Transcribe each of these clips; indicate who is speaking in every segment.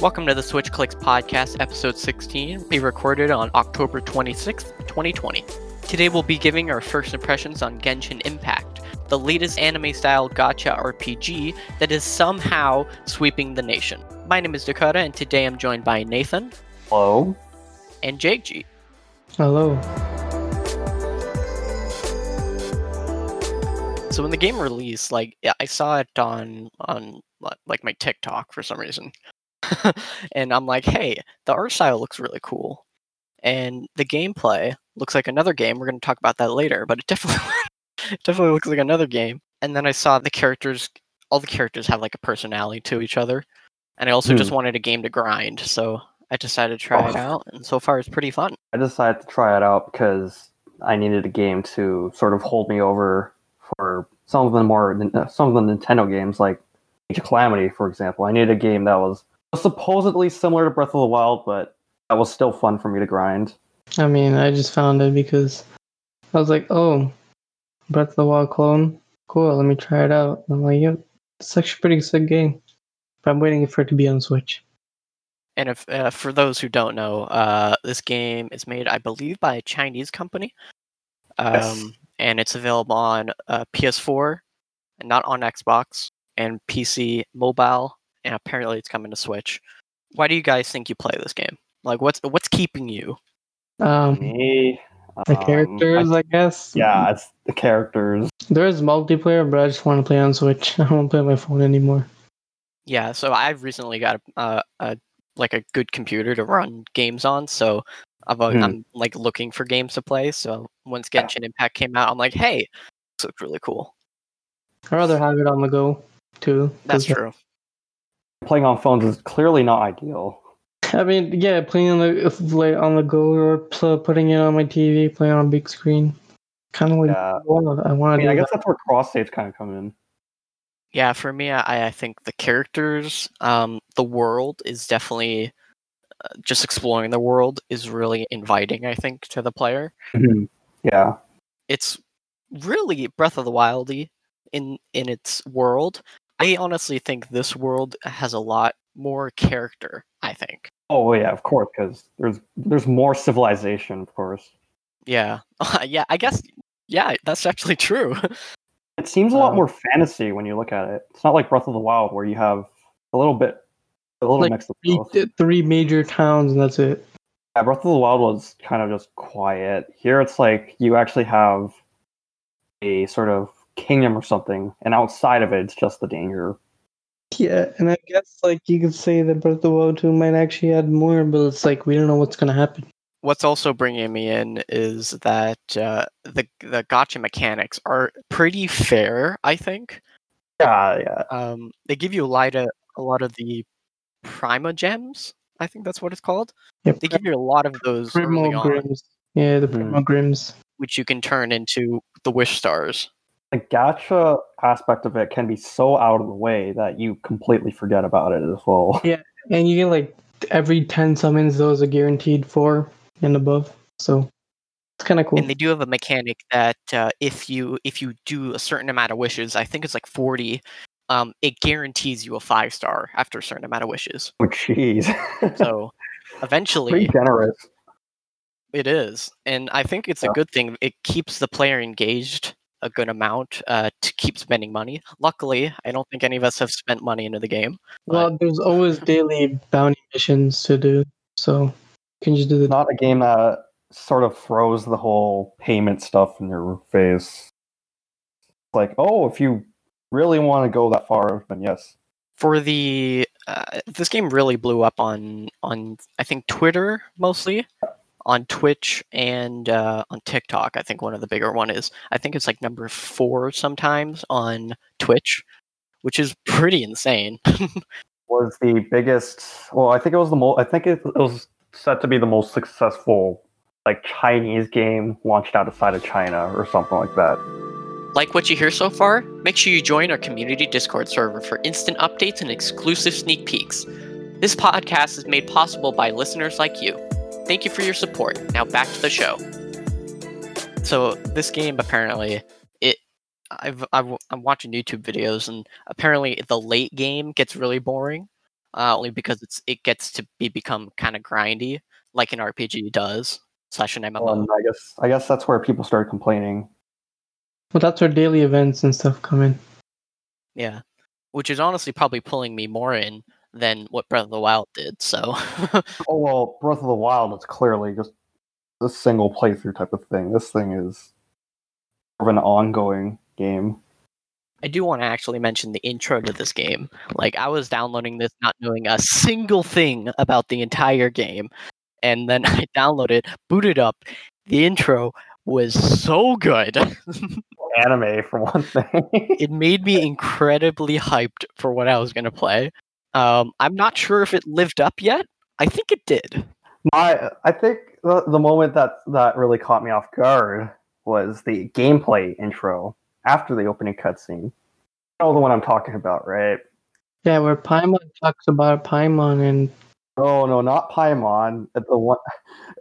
Speaker 1: Welcome to the Switch Clicks Podcast, episode 16, be recorded on October 26th, 2020. Today we'll be giving our first impressions on Genshin Impact, the latest anime style gacha RPG that is somehow sweeping the nation. My name is Dakota, and today I'm joined by Nathan
Speaker 2: Hello.
Speaker 1: and Jake G.
Speaker 3: Hello.
Speaker 1: So when the game released, like I saw it on on like my TikTok for some reason, and I'm like, hey, the art style looks really cool, and the gameplay looks like another game. We're going to talk about that later, but it definitely it definitely looks like another game. And then I saw the characters, all the characters have like a personality to each other, and I also just hmm. wanted a game to grind, so I decided to try it
Speaker 2: Oh.
Speaker 1: out, and so far it's pretty fun.
Speaker 2: I decided to try it out because I needed a game to sort of hold me over for some of the more some of the Nintendo games, like Age of Calamity, for example. I needed a game that was supposedly similar to Breath of the Wild, but that was still fun for me to grind.
Speaker 3: I mean, I just found it because I was like, oh, Breath of the Wild clone. Cool, let me try it out. I'm like, yep, it's actually a pretty sick game. But I'm waiting for it to be on Switch.
Speaker 1: And if uh, for those who don't know, uh, this game is made, I believe, by a Chinese company, um,
Speaker 2: Yes.
Speaker 1: and it's available on uh, PS4, and not on Xbox, and PC, mobile, and apparently it's coming to Switch. Why do you guys think you play this game? Like, what's what's keeping you?
Speaker 3: Um,
Speaker 2: Me,
Speaker 3: the
Speaker 2: um,
Speaker 3: characters,
Speaker 2: I-
Speaker 3: I, guess.
Speaker 2: yeah, it's the characters.
Speaker 3: There is multiplayer, but I just want to play on Switch. I don't want to play on my phone anymore.
Speaker 1: Yeah, so I've recently got a, uh, a like a good computer to run games on, so I've, uh,
Speaker 2: Hmm.
Speaker 1: I'm like looking for games to play. So once Genshin Impact came out, I'm like, hey, this looks really cool.
Speaker 3: I'd rather have it on the go, too.
Speaker 1: That's true.
Speaker 2: Playing on phones is clearly not ideal.
Speaker 3: I mean, yeah, playing on the like, on the go or putting it on my TV, playing on a big screen. Kind of like
Speaker 2: Yeah.
Speaker 3: what I
Speaker 2: I
Speaker 3: want to
Speaker 2: mean,
Speaker 3: do.
Speaker 2: I
Speaker 3: that.
Speaker 2: guess that's where cross saves kind of come in.
Speaker 1: Yeah, for me, I, I think the characters, um, the world is definitely uh, just exploring the world is really inviting. I think to the player,
Speaker 2: Yeah.
Speaker 1: it's really Breath of the Wildy in in its world. I honestly think this world has a lot more character. I think.
Speaker 2: Oh yeah, of course, because there's there's more civilization, of course.
Speaker 1: Yeah, yeah. I guess. Yeah, that's actually true.
Speaker 2: It seems a lot
Speaker 3: Um,
Speaker 2: more fantasy when you look at it. It's not like Breath of the Wild where you have a little bit, a little
Speaker 3: Like
Speaker 2: mix of
Speaker 3: three,
Speaker 2: both.
Speaker 3: three major towns and that's it.
Speaker 2: Yeah, Breath of the Wild was kind of just quiet. Here, it's like you actually have a sort of kingdom or something, and outside of it, it's just the danger.
Speaker 3: Yeah, and I guess like you could say that Breath of the Wild 2 might actually add more, but it's like we don't know what's gonna happen.
Speaker 1: What's also bringing me in is that uh, the the gacha mechanics are pretty fair. I think.
Speaker 2: Yeah, yeah.
Speaker 1: Um, they give you a lot of a lot of the Primogems. I think that's what it's called.
Speaker 3: Yeah,
Speaker 1: They give you a lot of those early on,
Speaker 3: Grims. Yeah, the
Speaker 2: Hmm.
Speaker 3: Primogems.
Speaker 1: which you can turn into the wish stars.
Speaker 2: The gacha aspect of it can be so out of the way that you completely forget about it as well.
Speaker 3: Yeah, and you get like every 10 summons, those are guaranteed four and above. So it's kind of cool.
Speaker 1: And they do have a mechanic that uh, if you if you do a certain amount of wishes, I think it's like forty, um, it guarantees you a five star after a certain amount of wishes.
Speaker 2: Oh, jeez.
Speaker 1: So eventually,
Speaker 2: Pretty generous.
Speaker 1: It is, and I think it's
Speaker 2: Yeah.
Speaker 1: a good thing. It keeps the player engaged a good amount uh, to keep spending money. Luckily, I don't think any of us have spent money into the game.
Speaker 3: well, there's always daily bounty missions to do. So can just do the.
Speaker 2: Not a game that sort of throws the whole payment stuff in your face. Like, oh, if you really want to go that far, then yes.
Speaker 1: For the uh, this game really blew up on on I think Twitter mostly, on Twitch and uh, on TikTok. I think one of the bigger one is. I think it's like number four sometimes on Twitch, which is pretty insane.
Speaker 2: Was the biggest. Well, I think it was the most. I think it, it was set to be the most successful, like Chinese game launched outside of China or something like that.
Speaker 1: Like what you hear so far? Make sure you join our community Discord server for instant updates and exclusive sneak peeks. This podcast is made possible by listeners like you. Thank you for your support. Now back to the show. So this game apparently it I've, I've I'm watching YouTube videos and apparently the late game gets really boring. uh, only because it's it gets to be become kind of grindy, like an RPG does slash an MMO.
Speaker 2: Um, I guess I guess that's where people start complaining.
Speaker 3: Well, that's where daily events and stuff come in.
Speaker 1: Yeah, which is honestly probably pulling me more in than what Breath of the Wild did. So
Speaker 2: Oh well, Breath of the Wild is clearly just a single playthrough type of thing. This thing is of an ongoing game.
Speaker 1: I do want to actually mention the intro to this game. Like I was downloading this not knowing a single thing about the entire game, and then I downloaded, booted up. The intro was so good.
Speaker 2: Anime for one thing.
Speaker 1: it made me incredibly hyped for what I was going to play. Um, I'm not sure if it lived up yet. I think it did.
Speaker 2: My, I think the, the moment that that really caught me off guard was the gameplay intro after the opening cutscene. You know the one I'm talking about, right?
Speaker 3: Yeah, where Paimon talks about Paimon and
Speaker 2: Oh no, not Paimon. The one,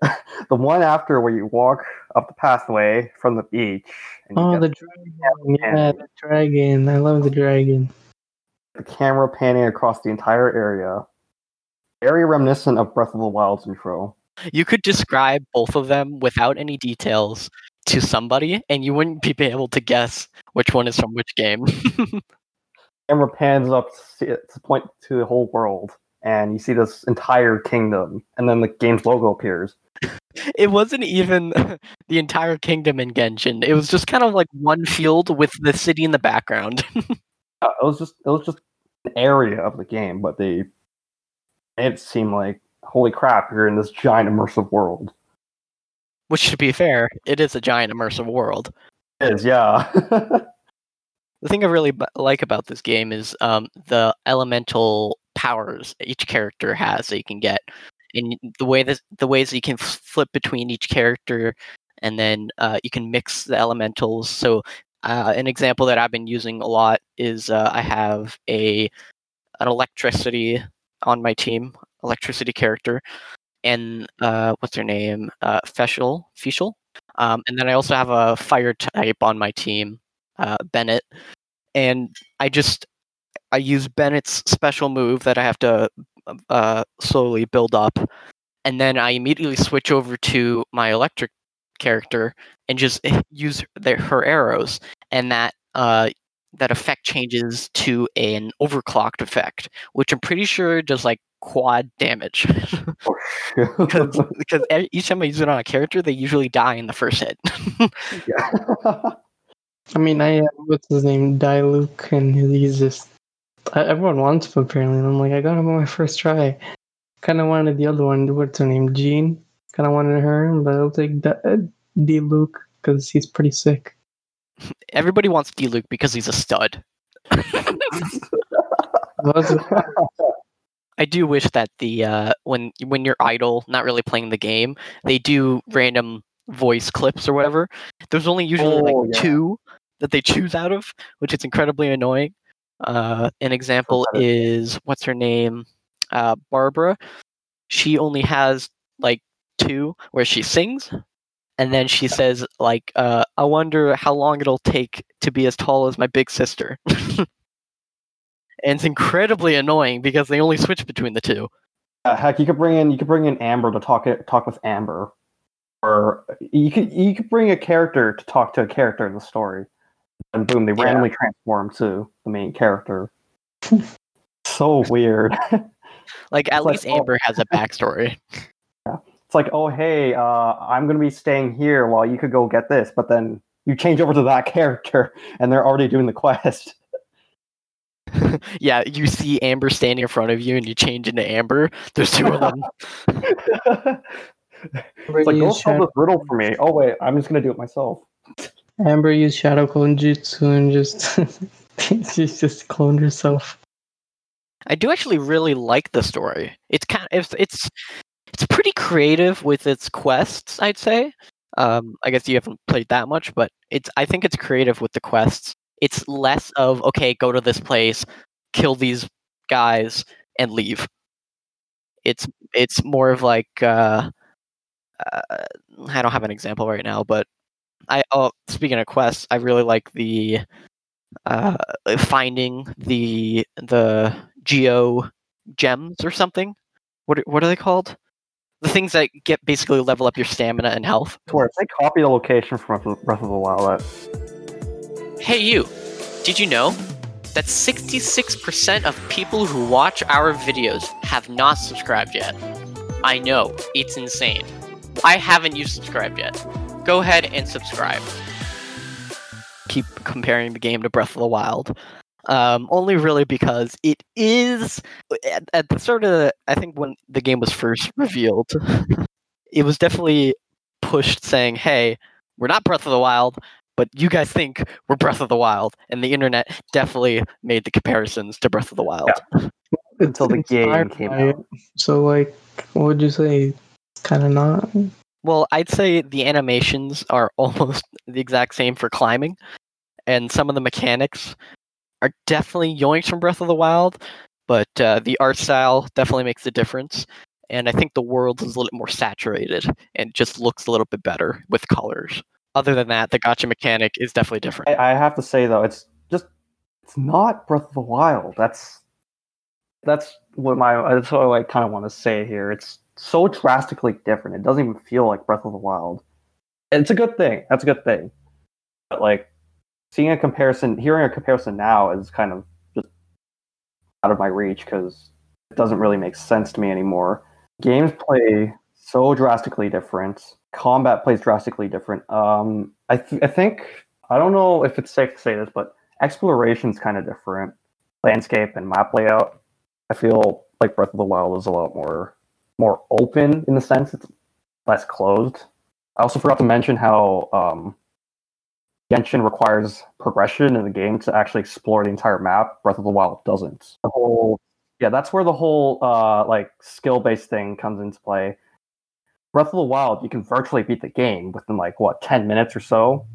Speaker 2: the one after where you walk up the pathway from the beach. And
Speaker 3: oh, the dragon. Yeah, the dragon. I love the dragon.
Speaker 2: The camera panning across the entire area. Very reminiscent of Breath of the Wild's intro.
Speaker 1: You could describe both of them without any details to somebody, and you wouldn't be able to guess which one is from which game.
Speaker 2: Camera pans up to, it, to point to the whole world, and you see this entire kingdom, and then the game's logo appears.
Speaker 1: it wasn't even the entire kingdom in Genshin. It was just kind of like one field with the city in the background.
Speaker 2: Uh, it was just it was just an area of the game, but they it seemed like holy crap, you're in this giant immersive world.
Speaker 1: Which, to be fair, it is a giant immersive world.
Speaker 2: It is, yeah.
Speaker 1: The thing I really b- like about this game is um, the elemental powers each character has that you can get, and the way that the ways that you can f- flip between each character, and then uh, you can mix the elementals. So, uh, an example that I've been using a lot is uh, I have a an electricity on my team, electricity character, and uh, what's her name, uh, Feshel, Fischl, um, and then I also have a fire type on my team, uh, Bennett, and I just I use Bennett's special move that I have to uh, slowly build up, and then I immediately switch over to my electric character and just use their, her arrows, and that uh, that effect changes to an overclocked effect, which I'm pretty sure does like quad damage. because because each time I use it on a character, they usually die in the first hit.
Speaker 2: yeah.
Speaker 3: I mean, I uh, what's his name, Diluc, and he's just uh, everyone wants him apparently. And I'm like, I got him on my first try. Kind of wanted the other one. What's her name, Jean? Kind of wanted her, but I'll take D- uh, Diluc because he's pretty sick.
Speaker 1: Everybody wants Diluc because he's a stud. I do wish that the uh, when when you're idle, not really playing the game, they do random voice clips or whatever. There's only usually
Speaker 2: Oh,
Speaker 1: like
Speaker 2: yeah.
Speaker 1: two that they choose out of, which is incredibly annoying. Uh, an example is what's her name, uh, Barbara. She only has like two where she sings, and then she says like, uh, "I wonder how long it'll take to be as tall as my big sister." and it's incredibly annoying because they only switch between the two.
Speaker 2: Uh, heck, you could bring in you could bring in Amber to talk talk with Amber, or you could you could bring a character to talk to a character in the story, and boom, they
Speaker 1: Yeah.
Speaker 2: randomly transform to the main character. so weird.
Speaker 1: Like at
Speaker 2: It's like,
Speaker 1: least
Speaker 2: oh.
Speaker 1: Amber has a backstory.
Speaker 2: It's like, oh hey, uh, I'm gonna be staying here while you could go get this, but then you change over to that character, and they're already doing the quest.
Speaker 1: yeah, you see Amber standing in front of you, and you change into Amber. There's two of them.
Speaker 2: It's like, go
Speaker 3: used
Speaker 2: solve
Speaker 3: shadow,
Speaker 2: this riddle for me. Oh wait, I'm just gonna do it myself.
Speaker 3: Amber used Shadow Clone Jutsu and just she's just cloned herself.
Speaker 1: I do actually really like the story. It's kind of it's it's, it's pretty creative with its quests. I'd say. Um, I guess you haven't played that much, but it's I think it's creative with the quests. It's less of okay, go to this place, kill these guys, and leave. It's it's more of like uh, uh, I don't have an example right now, but I oh speaking of quests, I really like the uh, finding the the geo gems or something. What what are they called? The things that get basically level up your stamina and health.
Speaker 2: Where it's like copy the location from Breath of the Wild. That
Speaker 1: Hey, you! Did you know that 66% of people who watch our videos have not subscribed yet? I know, it's insane. I haven't you subscribed yet. Go ahead and subscribe. Keep comparing the game to Breath of the Wild. Um, only really because it is at, at the sort of I think when the game was first revealed, it was definitely pushed saying, "Hey, we're not Breath of the Wild, but you guys think we're Breath of the Wild," and the internet definitely made the comparisons to Breath of the Wild.
Speaker 2: until the game came out.
Speaker 3: So like, what would you say? It's kind of not.
Speaker 1: Well, I'd say the animations are almost the exact same for climbing, and some of the mechanics are definitely yoinks from Breath of the Wild, but uh, the art style definitely makes a difference. And I think the world is a little bit more saturated and just looks a little bit better with colors. Other than that, the gacha mechanic is definitely different.
Speaker 2: I, I have to say though, it's just it's not Breath of the Wild. That's that's what my that's what I kind of want to say here. It's so drastically different. It doesn't even feel like Breath of the Wild. And it's a good thing. That's a good thing. But like seeing a comparison, hearing a comparison now is kind of just out of my reach because it doesn't really make sense to me anymore. Games play so drastically different. Combat plays drastically different. Um, I th- I think I don't know if it's safe to say this, but exploration's kind of different. Landscape and map layout. I feel like Breath of the Wild is a lot more more open in the sense it's less closed. I also forgot to mention how um, Genshin requires progression in the game to actually explore the entire map. Breath of the Wild doesn't. The whole yeah, that's where the whole uh, like skill based thing comes into play. Breath of the Wild, you can virtually beat the game within like what ten minutes or so.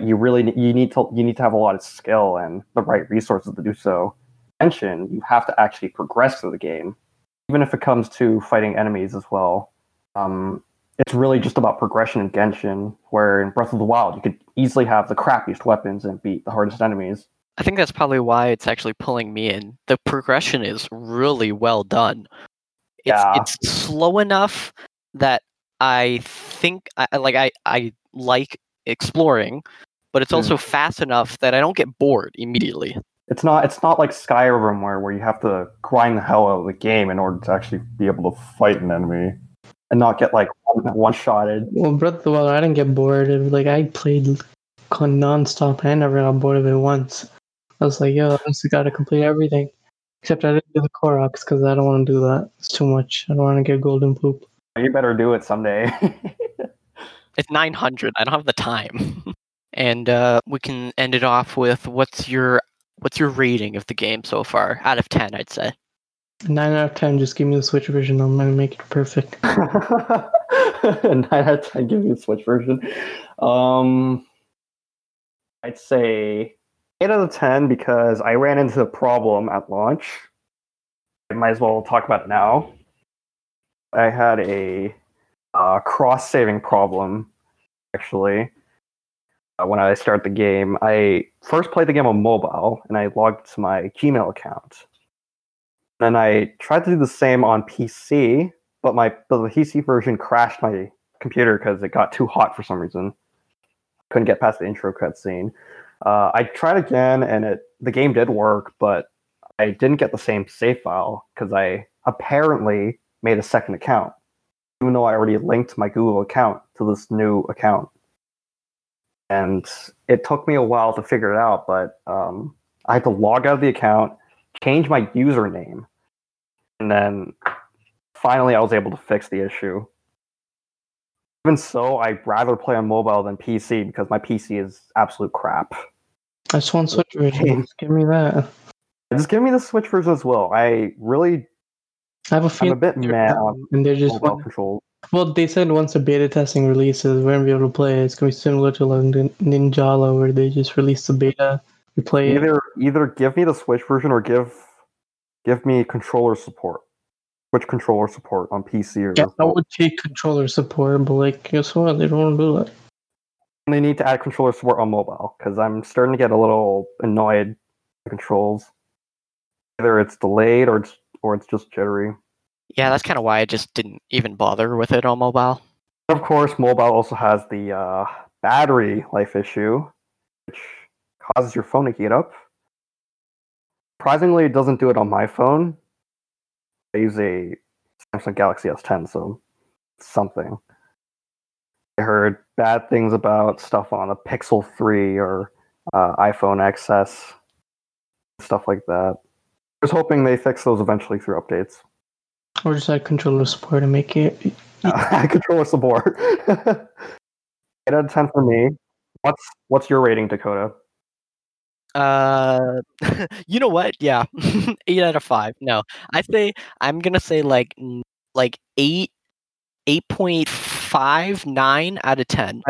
Speaker 2: You really you need to you need to have a lot of skill and the right resources to do so. Genshin, you have to actually progress through the game, even if it comes to fighting enemies as well. Um, it's really just about progression in Genshin, where in Breath of the Wild you could easily have the crappiest weapons and beat the hardest enemies.
Speaker 1: I think that's probably why it's actually pulling me in. The progression is really well done. It's
Speaker 2: Yeah.
Speaker 1: it's slow enough that I think I like I I like exploring, but it's
Speaker 2: Hmm.
Speaker 1: also fast enough that I don't get bored immediately.
Speaker 2: It's not it's not like Skyrim where, where you have to grind the hell out of the game in order to actually be able to fight an enemy and not get like one shotted.
Speaker 3: Well, Breath of the Wild, I didn't get bored. Of, like I played con- nonstop. I never got bored of it once. I was like, yo, I just got to complete everything. Except I didn't do the Koroks because I don't want to do that. It's too much. I don't want to get golden poop.
Speaker 2: You better do it someday.
Speaker 1: It's 900. I don't have the time. and uh, we can end it off with what's your what's your rating of the game so far out of 10, I'd say.
Speaker 3: Nine out of ten. Just give me the Switch version. I'm gonna make it perfect.
Speaker 2: Nine out of ten. Give me the Switch version. Um, I'd say eight out of ten because I ran into the problem at launch. I might as well talk about it now. I had a uh, cross-saving problem actually uh, when I start the game. I first played the game on mobile and I logged to my Gmail account. Then I tried to do the same on PC, but my the PC version crashed my computer because it got too hot for some reason. Couldn't get past the intro cutscene. Uh, I tried again, and it the game did work, but I didn't get the same save file because I apparently made a second account, even though I already linked my Google account to this new account. And it took me a while to figure it out, but um, I had to log out of the account, change my username, and then finally I was able to fix the issue. Even so, I'd rather play on mobile than PC because my PC is absolute crap.
Speaker 3: I just want Switch version. Just give me that.
Speaker 2: Just give me the Switch version as well. I really
Speaker 3: I have a
Speaker 2: I'm a
Speaker 3: feeling.
Speaker 2: bit mad
Speaker 3: and they're just
Speaker 2: mobile control.
Speaker 3: well. They said once the beta testing releases, we're gonna be able to play. It's gonna be similar to like Nin- Ninjala, where they just released the beta. We play.
Speaker 2: Either either give me the Switch version or give give me controller support. Switch controller support on PC or
Speaker 3: Yeah, I would take controller support, but like, guess what? They don't want to do that.
Speaker 2: they need to add controller support on mobile because I'm starting to get a little annoyed with controls. Either it's delayed or it's or it's just jittery.
Speaker 1: Yeah, that's kind of why I just didn't even bother with it on mobile.
Speaker 2: Of course, mobile also has the uh, battery life issue, which causes your phone to heat up. Surprisingly, it doesn't do it on my phone. I use a Samsung Galaxy S10, so something. I heard bad things about stuff on a Pixel 3 or uh, iPhone XS, stuff like that. I was hoping they fix those eventually through updates.
Speaker 3: Or just add controller support and make it.
Speaker 2: Controller support. Eight out of ten for me. What's what's your rating, Dakota?
Speaker 1: Uh, you know what? Yeah, eight out of five. No, I say I'm gonna say like n- like eight, eight point five nine out of ten.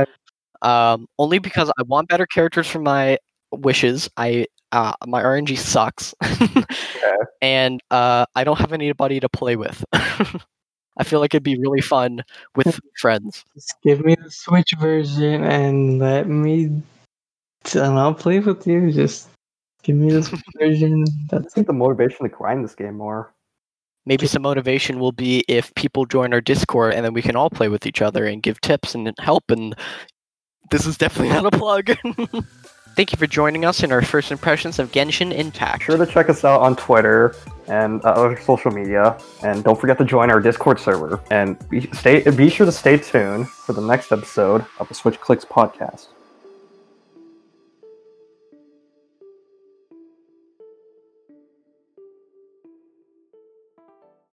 Speaker 1: Um, only because I want better characters for my wishes. I uh, my RNG sucks, and uh, I don't have anybody to play with. I feel like it'd be really fun with friends.
Speaker 3: Just give me the Switch version and let me. And I'll play with you. Just give me this Switch version.
Speaker 2: I
Speaker 3: That's
Speaker 2: think the motivation to grind this game more.
Speaker 1: Maybe some motivation will be if people join our Discord and then we can all play with each other and give tips and help. And this is definitely not a plug. Thank you for joining us in our first impressions of Genshin Impact.
Speaker 2: Sure to check us out on Twitter and uh, other social media, and don't forget to join our Discord server. And be, stay, be sure to stay tuned for the next episode of the Switch Clicks podcast.